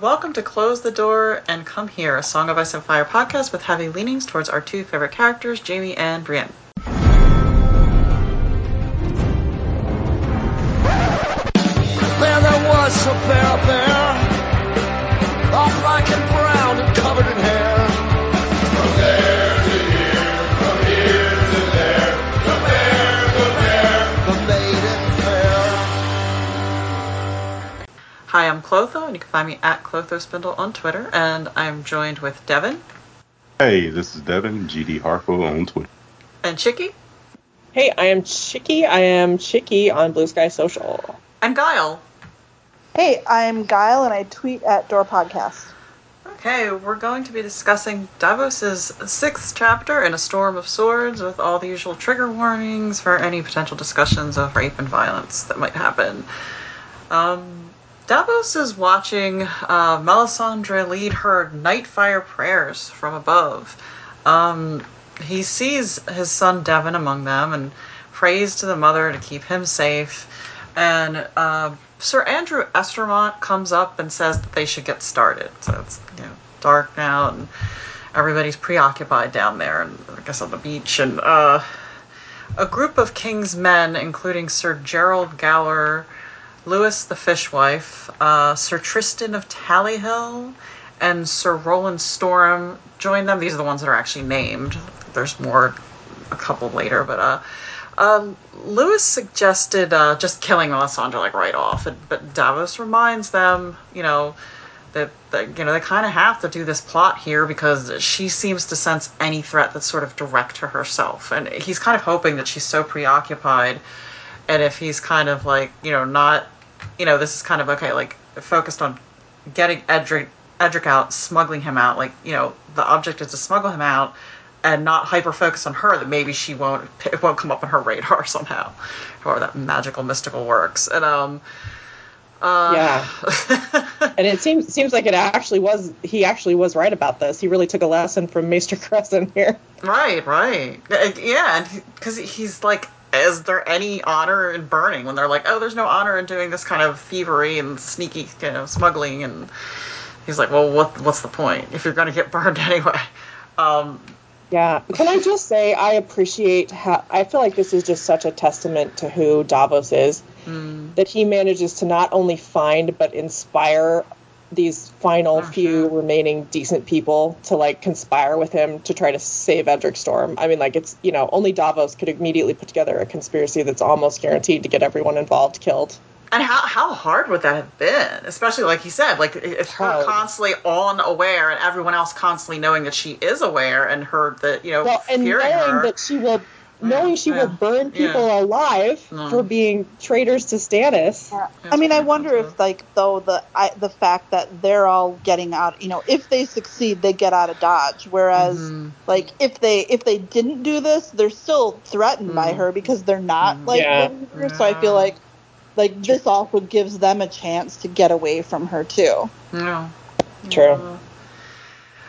Welcome to Close the Door and Come Here, a Song of Ice and Fire podcast with heavy leanings towards our two favorite characters, Jaime and Brienne. There, there was a bear there, Hi, I'm Clotho, and you can find me at Clotho Spindle on Twitter, and I'm joined with Devin Hey, this is Devin, GD Harpo on Twitter. and Chicky Hey, I am Chicky. I am Chicky on Blue Sky Social. and Guile. Hey, I'm Guile and I tweet at Door Podcast. Okay, we're going to be discussing Davos's sixth chapter in A Storm of Swords with all the usual trigger warnings for any potential discussions of rape and violence that might happen. Um, Davos is watching uh, Melisandre lead her Nightfire prayers from above. Um, he sees his son Devan among them and prays to the mother to keep him safe. And uh, Sir Andrew Estermont comes up and says that they should get started. So it's you know dark now and everybody's preoccupied down there, and I guess on the beach. And uh, a group of King's men, including Sir Gerald Gower, Lewys the Fishwife, uh, Sir Triston of Tally Hill, and Sir Rolland Storm join them. These are the ones that are actually named. There's more a couple later, but uh, um, Lewys suggested uh, just killing Melisandre like right off, and, but Davos reminds them, you know, that, that you know they kind of have to do this plot here because she seems to sense any threat that's sort of direct to herself, and he's kind of hoping that she's so preoccupied, and if he's kind of like you know not, you know, this is kind of okay, like focused on getting Edric Edric out, smuggling him out, like you know the object is to smuggle him out and not hyper focus on her that maybe she won't it won't come up on her radar somehow however that magical mystical works and um uh Yeah. And it seems seems like it actually was he actually was right about this. He really took a lesson from Maester Cressen here. right right Uh, yeah because he's like is there any honor in burning when they're like oh there's no honor in doing this kind of thievery and sneaky you know smuggling? And he's like well what what's the point if you're going to get burned anyway? Um Yeah. Can I just say I appreciate how I feel like this is just such a testament to who Davos is mm, that he manages to not only find but inspire these final Mhm. few remaining decent people to like conspire with him to try to save Edric Storm. I mean like it's you know, only Davos could immediately put together a conspiracy that's almost guaranteed to get everyone involved killed. And how how hard would that have been? Especially like he said, like if her constantly unaware and everyone else constantly knowing that she is aware and her that you know well, and knowing her. that she will, knowing she yeah, will burn people yeah. alive Mm. for being traitors to Stannis. Yeah. I mean, I wonder if, like, though the I, the fact that they're all getting out, you know, if they succeed, they get out of Dodge. Whereas, Mhm. like, if they if they didn't do this, they're still threatened by Mhm. her because they're not Mhm. like Yeah. her. So I feel Yeah. like like this also gives them a chance to get away from her too. Yeah. True.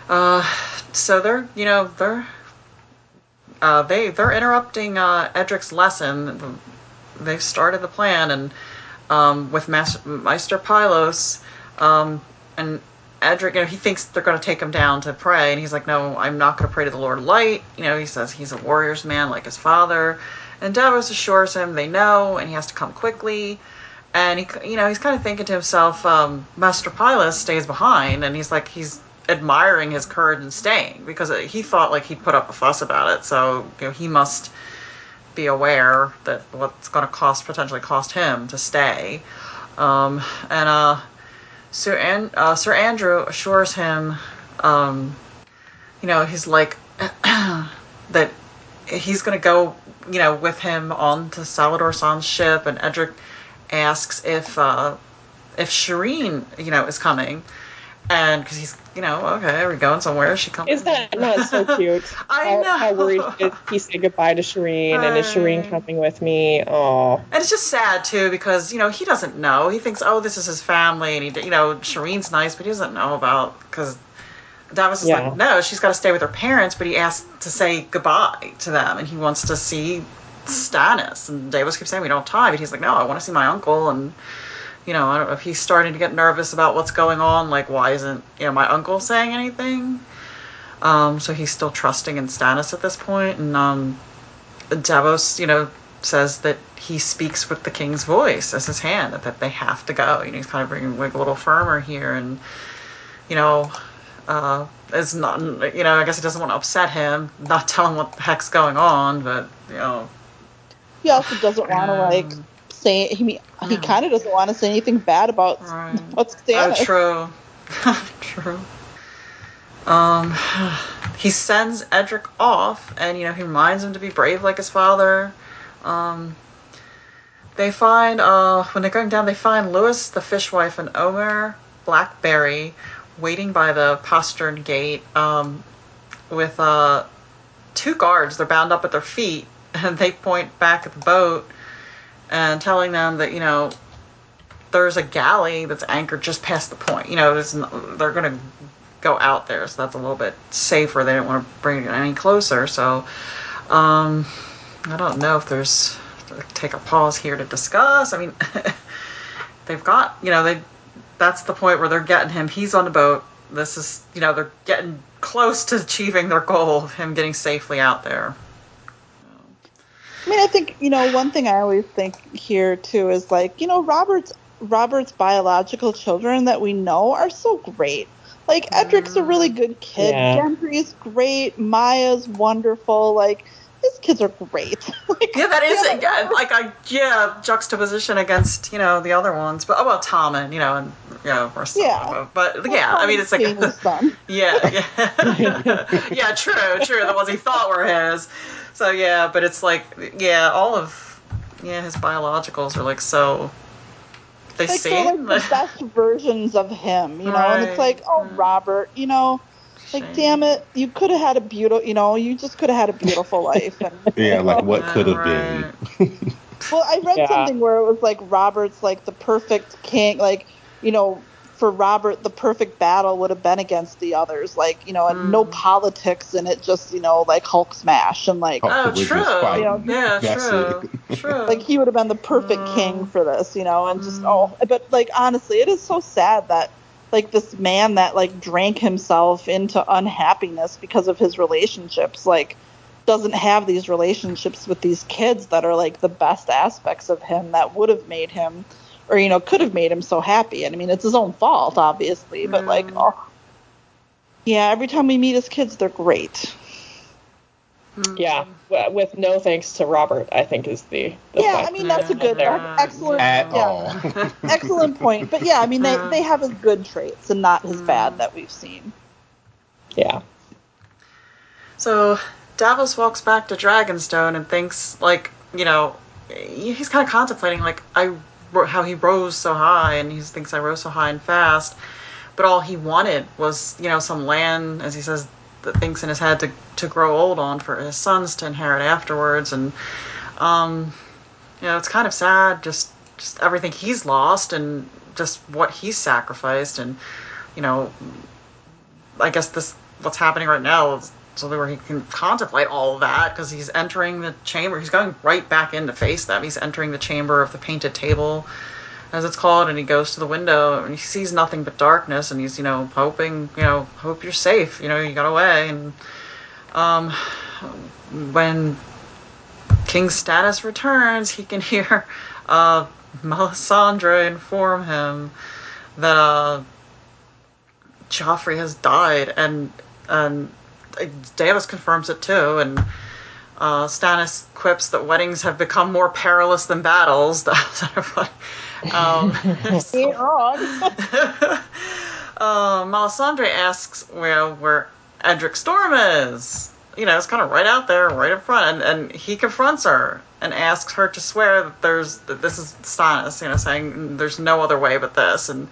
Uh, so they're you know they're uh, they they're interrupting uh, Edric's lesson. They've started the plan and um, with Master, Maester Pylos um, and Edric. You know he thinks they're going to take him down to pray, and he's like, "No, I'm not going to pray to the Lord of Light." You know he says he's a warrior's man like his father, and Davos assures him they know, and he has to come quickly. And he, you know, he's kind of thinking to himself, um, Master Pylos stays behind, and he's like, he's admiring his courage in staying because he thought like he'd put up a fuss about it. So you know, he must be aware that what's going to cost potentially cost him to stay. Um, and uh, Sir An- uh, Sir Andrew assures him, um, you know, he's like that he's going to go, you know, with him on to Salladhor Saan's ship, and Edric asks if uh, if Shireen, you know, is coming, and because he's, you know, okay, are we going somewhere? She coming? Is that not so cute? I how, know. how worried he said goodbye to Shireen, and is Shireen coming with me? Oh, And it's just sad too because you know he doesn't know. He thinks, oh, this is his family, and he, you know, Shireen's nice, but he doesn't know about because Davos is Yeah. like, no, she's got to stay with her parents, but he asked to say goodbye to them, and he wants to see Stannis. And Davos keeps saying we don't have time, but he's like, no, I want to see my uncle, and you know, I don't know if he's starting to get nervous about what's going on. Like, why isn't you know my uncle saying anything? Um, so he's still trusting in Stannis at this point. and um, Davos, you know, says that he speaks with the king's voice as his hand, that they have to go. You know, he's kind of being like a little firmer here, and you know, uh, is not, you know, I guess he doesn't want to upset him, not tell him what the heck's going on, but you know, He also doesn't want to like Um, say he he Yeah. kind of doesn't want to say anything bad about Right. about Oh, true. true. Um, he sends Edric off, and you know he reminds him to be brave like his father. Um, they find uh when they're going down, they find Lewys, the fishwife, and Omer Blackberry waiting by the postern gate um, with uh two guards. They're bound up at their feet, and they point back at the boat and telling them that you know there's a galley that's anchored just past the point. You know, they're going to go out there, so that's a little bit safer. They didn't want to bring it any closer. So, um, I don't know if there's take a pause here to discuss. I mean, they've got you know they that's the point where they're getting him. He's on the boat. This is you know they're getting close to achieving their goal of him getting safely out there. I mean, I think you know one thing I always think here too is like you know Robert's Robert's biological children that we know are so great. Like Edric's a really good kid. Yeah. Gendry's great. Mya's wonderful. Like these kids are great. like, Yeah, that is yeah, again like a yeah juxtaposition against you know the other ones, but oh well, Tommen, you know, and you know, or some Yeah. of but yeah, I mean, it's like James' yeah, yeah, yeah, true, true. The ones he thought were his. So yeah, but it's like yeah, all of yeah his biologicals are like so they like seem they're like the best versions of him, you know. And it's like, oh, Mm. Robert, you know, like Shame. damn it, you could have had a beautiful, you know, you just could have had a beautiful life. And Yeah, like what could have right. been. Well, I read Yeah. something where it was like Robert's like the perfect king, like you know, for Robert the perfect battle would have been against the others, like you know, and no Mm. politics in it, just you know, like Hulk smash and like Oh, The true. Wizards fight. Yeah, That's true. True. like he would have been the perfect Mm. king for this, you know, and just Mm. oh, but like honestly, it is so sad that like this man that like drank himself into unhappiness because of his relationships, like doesn't have these relationships with these kids that are like the best aspects of him that would have made him or you know could have made him so happy and i mean it's his own fault obviously but like Mm. oh yeah every time we meet his kids they're great Mm. Yeah, with no thanks to Robert, I think is the, the yeah point. i mean that's a good Yeah. excellent At yeah. all. excellent point but yeah i mean they, they have his good traits and not his Mm. bad that we've seen yeah. So Davos walks back to Dragonstone and thinks, like, you know, he's kind of contemplating, like, I how he rose so high, and he thinks I rose so high and fast, but all he wanted was, you know, some land, as he says, that thinks in his head to to grow old on for his sons to inherit afterwards, and um, you know, it's kind of sad, just just everything he's lost and just what he's sacrificed, and you know, I guess this what's happening right now is something where he can contemplate all of that because he's entering the chamber. He's going right back in to face them. He's entering the chamber of the painted table, as it's called, and he goes to the window and he sees nothing but darkness. And he's you know hoping you know hope you're safe. You know you got away. And um, when King Stannis returns, he can hear uh, Melisandre inform him that uh, Joffrey has died, and and Davos confirms it too, and uh, Stannis quips that weddings have become more perilous than battles. That's sort of like, um, wrong uh, Melisandre asks where where Edric Storm is. You know, it's kind of right out there, right in front, and, and he confronts her and asks her to swear that there's that this is Stannis. You know, saying there's no other way but this, and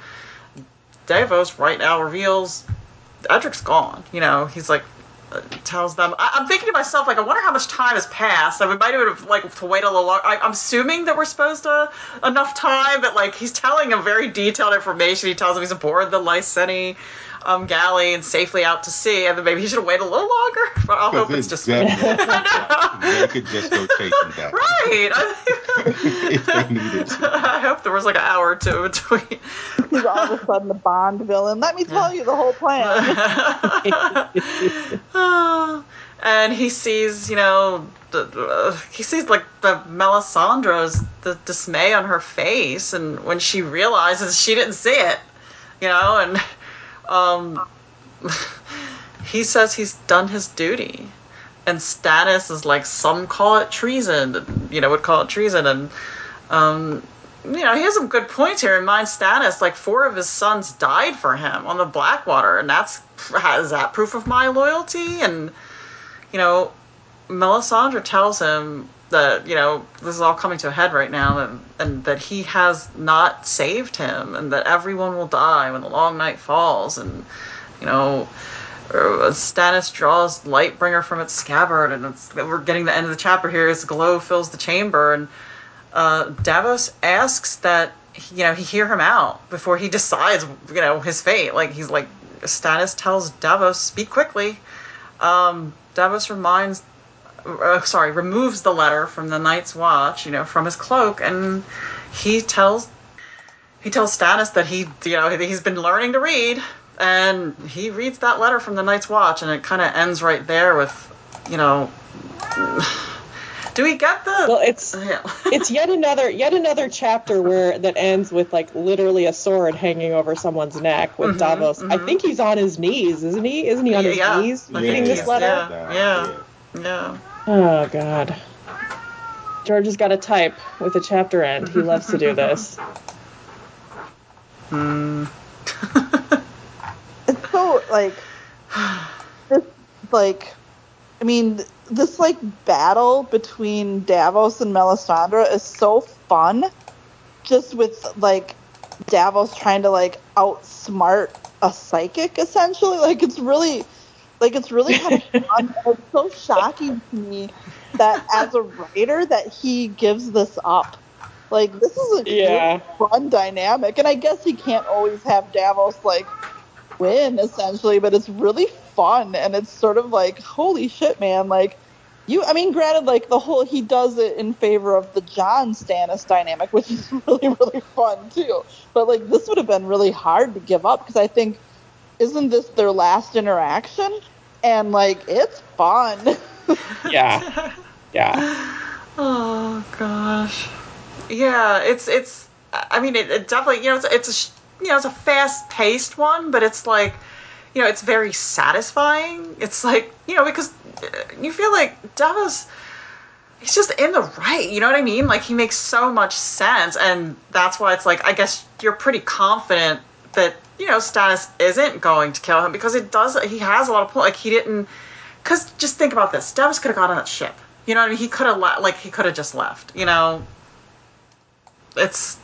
Davos right now reveals Edric's gone. You know, he's like tells them. I, I'm thinking to myself, like, I wonder how much time has passed. I mean, might have like to wait a little. I, I'm assuming that we're supposed to enough time, but like he's telling him very detailed information. He tells him he's aboard the Lyseni. Um, galley and safely out to sea, and then maybe he should wait a little longer. But I'll hope it's just me. Exactly. they could just go chase him down. Right. if they needed to. I hope there was like an hour or two between. He's all of a sudden a Bond villain. Let me tell you the whole plan. and he sees, you know, uh, he sees like the Melisandre's the dismay on her face, and when she realizes she didn't see it, you know, and um, he says he's done his duty, and Stannis is like some call it treason, you know, would call it treason, and um, you know, he has some good points here. In mind, Stannis, like four of his sons died for him on the Blackwater, and that's is that proof of my loyalty? And you know, Melisandre tells him that you know this is all coming to a head right now, and, and that he has not saved him, and that everyone will die when the long night falls, and you know. uh, Stannis draws Lightbringer from its scabbard, and it's, we're getting the end of the chapter here. As glow fills the chamber, and uh, Davos asks that you know he hear him out before he decides you know his fate. Like he's like Stannis tells Davos, "Speak quickly." Um, Davos reminds, uh, sorry, removes the letter from the Night's Watch, you know, from his cloak, and he tells he tells Stannis that he you know he's been learning to read, and he reads that letter from the Night's Watch, and it kind of ends right there with you know. Do we get the? Well, it's yeah. it's yet another yet another chapter where that ends with like literally a sword hanging over someone's neck with Mhm, Davos. I mhm. think he's on his knees, isn't he? Isn't he on his Yeah. knees Yeah, reading this yeah, letter? yeah. Yeah. Yeah. Oh God. George has got a type with a chapter end. He loves to do this. Hmm. it's so like this like I mean this like battle between Davos and Melisandre is so fun just with like Davos trying to like outsmart a psychic essentially like it's really like it's really kind of it's so shocking to me that as a writer that he gives this up like this is a Yeah. really fun dynamic and I guess he can't always have Davos like win essentially, but it's really fun and it's sort of like holy shit, man! Like you, I mean, granted, like the whole he does it in favor of the Jon Stannis dynamic, which is really really fun too. But like this would have been really hard to give up because I think isn't this their last interaction? And like it's fun. Yeah. Yeah. Oh gosh. Yeah, it's it's. I mean, it, it definitely you know it's it's a you know it's a fast paced one, but it's like you know it's very satisfying. It's like you know because uh, you feel like Davos. He's just in the right, you know what I mean? Like he makes so much sense, and that's why it's like I guess you're pretty confident that you know Stannis isn't going to kill him because it does. He has a lot of point. Like he didn't. Because just think about this: Davos could have got on that ship. You know what I mean? He could have le- like he could have just left. You know, it's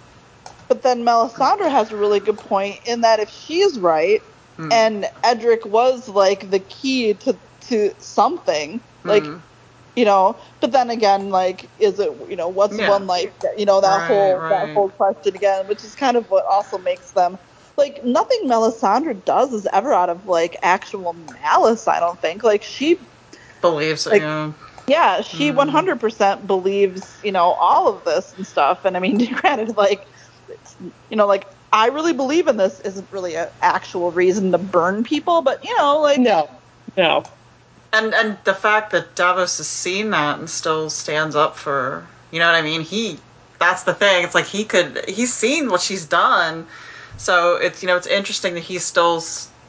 But then Melisandre has a really good point in that if she's right Hmm. and Edric was like the key to to something, like Hmm. you know, but then again, like, is it you know what's Yeah. one life? You know that Right, whole right. that whole question again, which is kind of what also makes them like nothing Melisandre does is ever out of like actual malice. I don't think like she believes Like- you know. yeah, she Hmm. 100% believes, you know, all of this and stuff. And I mean, granted, like, you know, like, I really believe in this isn't really an actual reason to burn people, but, you know, like, No. No. and and the fact that Davos has seen that and still stands up for you know what I mean. He that's the thing. It's like he could he's seen what she's done, so it's you know it's interesting that he still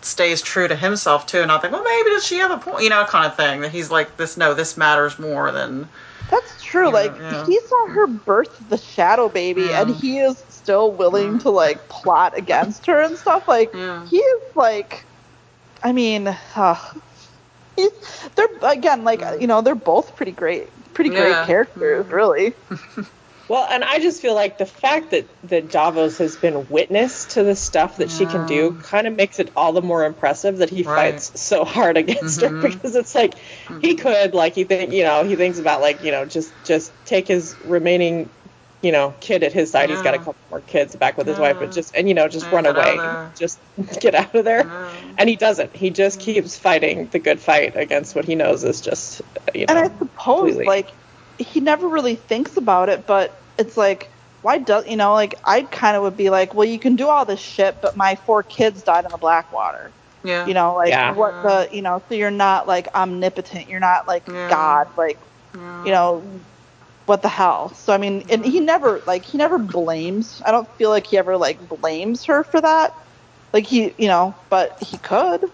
stays true to himself too, and not think well maybe does she have a point you know kind of thing that he's like this no this matters more than that's true. Yeah, like, yeah. he saw her birth the shadow baby, Yeah. and he is still willing to, like, plot against her and stuff. Like, Yeah. he is, like, I mean, uh, he's, they're, again, like, you know, they're both pretty great, pretty great characters, really. Well, and I just feel like the fact that, that Davos has been witness to the stuff that she can do kind of makes it all the more impressive that he Right. fights so hard against her Mhm. because it's like he could like he think you know he thinks about like you know just just take his remaining you know, kid at his side. He's got a couple more kids back with his wife, but just and you know, just Yeah, run away, just get out of there. Yeah. And he doesn't. He just keeps fighting the good fight against what he knows is just, you know. And I suppose completely- like he never really thinks about it, but it's like why does you know like I kind of would be like, well, you can do all this shit, but my four kids died in the Blackwater. Yeah. You know, like Yeah. what the you know, so you're not like omnipotent, you're not like Yeah. God, like Yeah. you know what the hell so i mean and he never like he never blames i don't feel like he ever like blames her for that like he you know but he could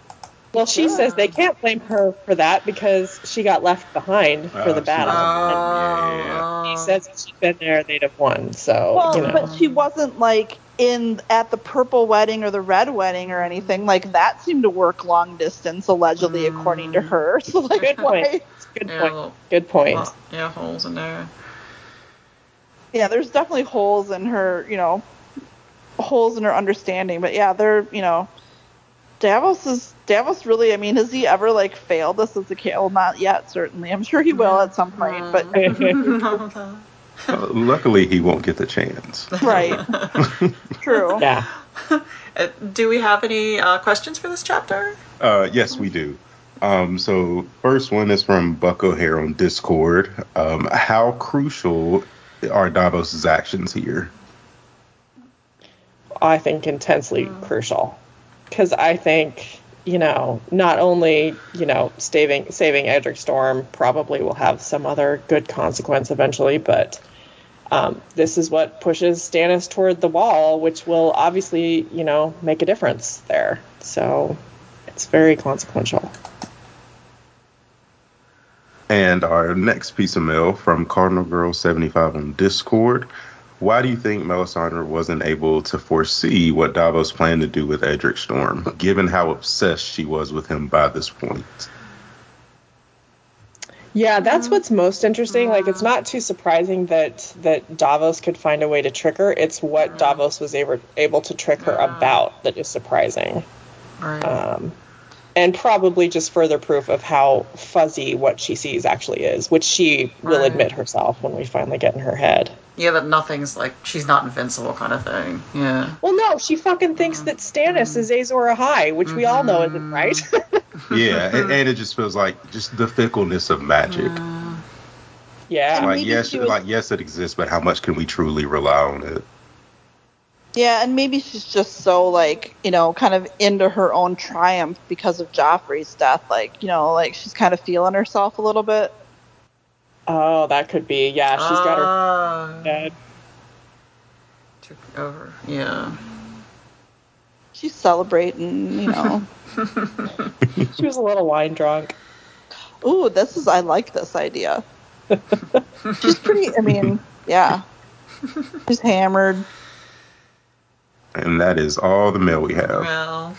well, she Yeah. says they can't blame her for that because she got left behind for Oh, the she battle. was- And ah. Yeah. he says if she'd been there, they'd have won. So, well you know. but she wasn't like in at the purple wedding or the red wedding or anything like that seemed to work long distance allegedly according to mm. her so like Good point. Good Yeah, point. little- Good point. lot- yeah, holes in there. yeah there's definitely holes in her you know holes in her understanding but yeah they're you know davos is davos really i mean has he ever like failed us as a kid well not yet certainly i'm sure he will at some point but Uh, luckily, he won't get the chance. right true yeah. Uh, Do we have any uh, questions for this chapter? Uh, yes, we do. Um, so, first one is from Buck O'Hare on Discord. Um, how crucial are Davos's actions here? I think intensely crucial because I think you know not only you know saving saving Edric Storm probably will have some other good consequence eventually, but um, this is what pushes Stannis toward the wall, which will obviously you know make a difference there. So it's very consequential. And our next piece of mail from Cardinal Girl 75 on Discord. Why do you think Melisandre wasn't able to foresee what Davos planned to do with Edric Storm, given how obsessed she was with him by this point? Yeah, that's what's most interesting. Like, it's not too surprising that that Davos could find a way to trick her. It's what Davos was able able to trick her about that is surprising, Right. um, and probably just further proof of how fuzzy what she sees actually is, which she will Right. admit herself when we finally get in her head. Yeah, that nothing's like she's not invincible kind of thing. Yeah. Well, no, she fucking thinks that Stannis is Azor Ahai, which we all know isn't right. Yeah, and, and it just feels like just the fickleness of magic. Uh. yeah, Like yes, was- like yes, it exists, but how much can we truly rely on it? yeah and maybe she's just so like you know kind of into her own triumph because of joffrey's death like you know like she's kind of feeling herself a little bit oh, that could be. Yeah, she's got her Ah, dead. took over. Yeah. she's celebrating you know She was a little wine drunk. Ooh, this is I like this idea. She's pretty I mean, yeah. She's hammered. And that is all the mail we have. Well.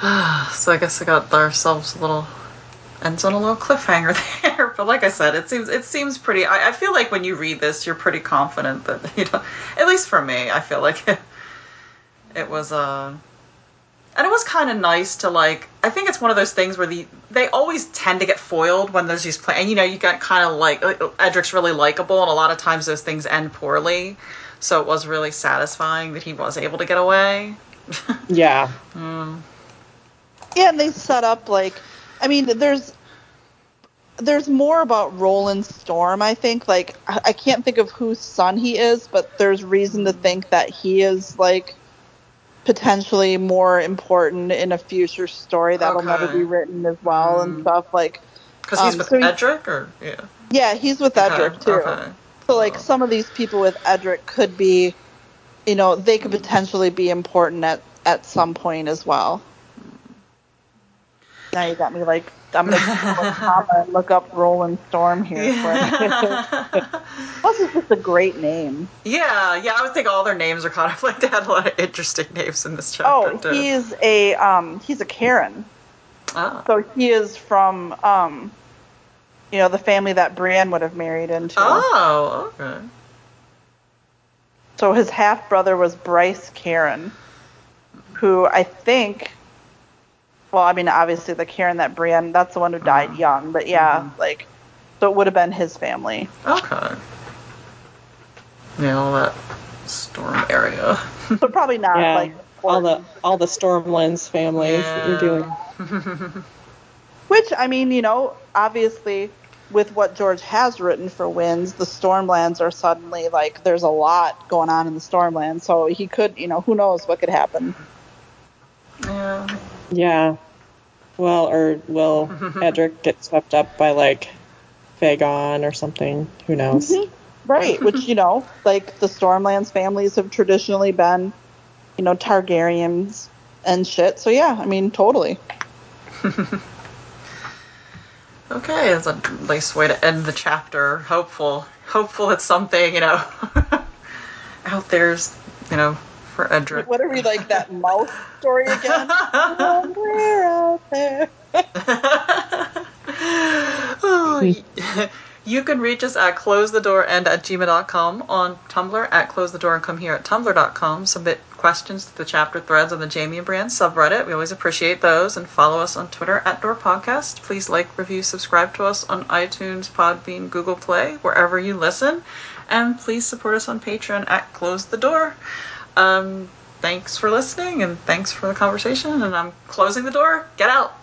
so I guess I got ourselves a little ends on a little cliffhanger there. But like I said, it seems it seems pretty. I, I feel like when you read this, you're pretty confident that you know. At least for me, I feel like it, it was Uh, and it was kind of nice to like. I think it's one of those things where the they always tend to get foiled when there's these play. And you know, you got kind of like uh, Edric's really likable, and a lot of times those things end poorly. So it was really satisfying that he was able to get away. Yeah, Yeah, and they set up like I mean, there's there's more about Rolland Storm, I think. Like I, can't think of whose son he is, but there's reason to think that he is like potentially more important in a future story that'll Okay. never be written as well and stuff like Because he's Um, with so Edric, or yeah. yeah, he's with Edric Okay, too. okay. So like some of these people with Edric could be, you know, they could potentially be important at at some point as well. Now you got me like I'm gonna go a comma and look up Rolland Storm here. quick. Plus, it's just a great name. Yeah, yeah. I would think all their names are kind of like they had a lot of interesting names in this chapter. Oh, he's a um he's a Caron. Ah. So he is from um, you know, the family that Brienne would have married into. Oh, okay. So his half brother was Bryce Caron, who I think. Well, I mean, obviously the Caron that Brienne, that's the one who died uh-huh. young, but yeah, mm-hmm. like So it would have been his family. Okay. Yeah, all that storm area. but probably not Yeah, like all the all the Stormlands families that you're doing. Which I mean, you know, obviously with what George has written for Winds, the Stormlands are suddenly like there's a lot going on in the Stormlands, so he could, you know, who knows what could happen. Yeah. Yeah. Well, or will Edric get swept up by like Fagon or something? Who knows? Mm-hmm. Right, which you know, like the Stormlands families have traditionally been, you know, Targaryens and shit. So yeah, I mean, totally. Okay, that's a nice way to end the chapter. Hopeful. Hopeful it's something, you know, out there's, you know, for Edric. What are we like that mouth story again? Somewhere out there. Oh, you can reach us at closethedoorand at gmail.com, on Tumblr at close the door and come here at tumblr.com. Submit questions to the chapter threads on the Jaime and Brand subreddit. We always appreciate those. And follow us on Twitter at Door Podcast. Please like, review, subscribe to us on iTunes, Podbean, Google Play, wherever you listen. And please support us on Patreon at Close the Door. Um, thanks for listening and thanks for the conversation. And I'm closing the door. Get out.